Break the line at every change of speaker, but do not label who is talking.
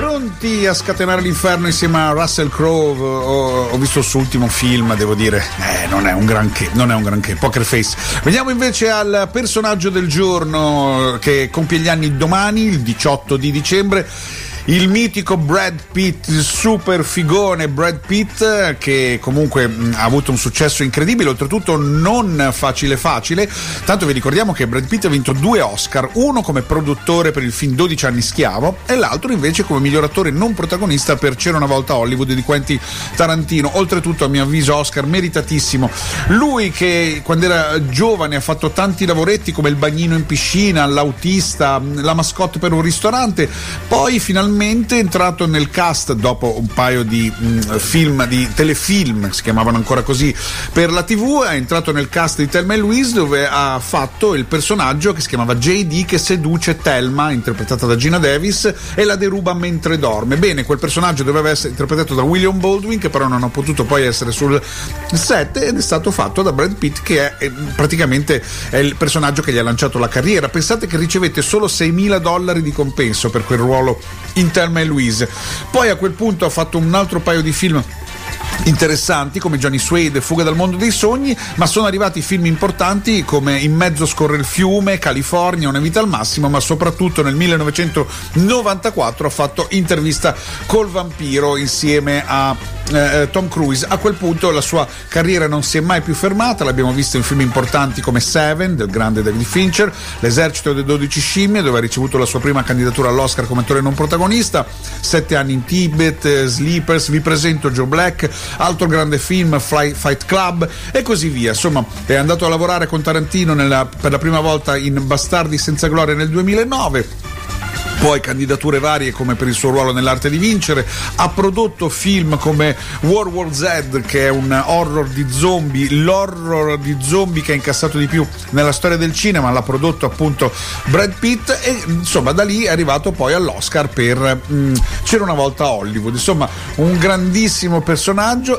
Pronti a scatenare l'inferno insieme a Russell Crowe? Ho, ho visto il suo ultimo film, devo dire, eh, non è un granché, non è un granché. Poker Face. Veniamo invece al personaggio del giorno che compie gli anni domani, il 18 di dicembre il mitico Brad Pitt, il super figone Brad Pitt che comunque ha avuto un successo incredibile, oltretutto non facile facile, tanto vi ricordiamo che Brad Pitt ha vinto due Oscar, uno come produttore per il film 12 anni schiavo e l'altro invece come miglior attore non protagonista per C'era una volta Hollywood di Quentin Tarantino, oltretutto a mio avviso Oscar meritatissimo. Lui che quando era giovane ha fatto tanti lavoretti come il bagnino in piscina, l'autista, la mascotte per un ristorante, poi finalmente è entrato nel cast dopo un paio di mh, film, di telefilm, si chiamavano ancora così, per la TV, è entrato nel cast di Thelma e Louise dove ha fatto il personaggio che si chiamava JD che seduce Thelma, interpretata da Gina Davis, e la deruba mentre dorme. Bene, quel personaggio doveva essere interpretato da William Baldwin che però non ha potuto poi essere sul set ed è stato fatto da Brad Pitt che è, è praticamente è il personaggio che gli ha lanciato la carriera. Pensate che ricevette solo 6.000 dollari di compenso per quel ruolo in Thelma e Louise. Poi a quel punto ha fatto un altro paio di film interessanti come Johnny Suede, Fuga dal mondo dei sogni, ma sono arrivati film importanti come In mezzo scorre il fiume, California, Una vita al massimo, ma soprattutto nel 1994 ha fatto intervista col vampiro insieme a eh, Tom Cruise. A quel punto la sua carriera non si è mai più fermata, l'abbiamo visto in film importanti come Seven del grande David Fincher, L'esercito delle 12 scimmie dove ha ricevuto la sua prima candidatura all'Oscar come attore non protagonista, Sette anni in Tibet, eh, Sleepers, vi presento Joe Black, altro grande film Fly, Fight Club e così via. Insomma, è andato a lavorare con Tarantino nella, per la prima volta in Bastardi senza gloria nel 2009 poi candidature varie come per il suo ruolo nell'arte di vincere, ha prodotto film come World War Z che è un horror di zombie, l'horror di zombie che ha incassato di più nella storia del cinema, l'ha prodotto appunto Brad Pitt e insomma da lì è arrivato poi all'Oscar per mh, C'era una volta Hollywood, insomma un grandissimo personaggio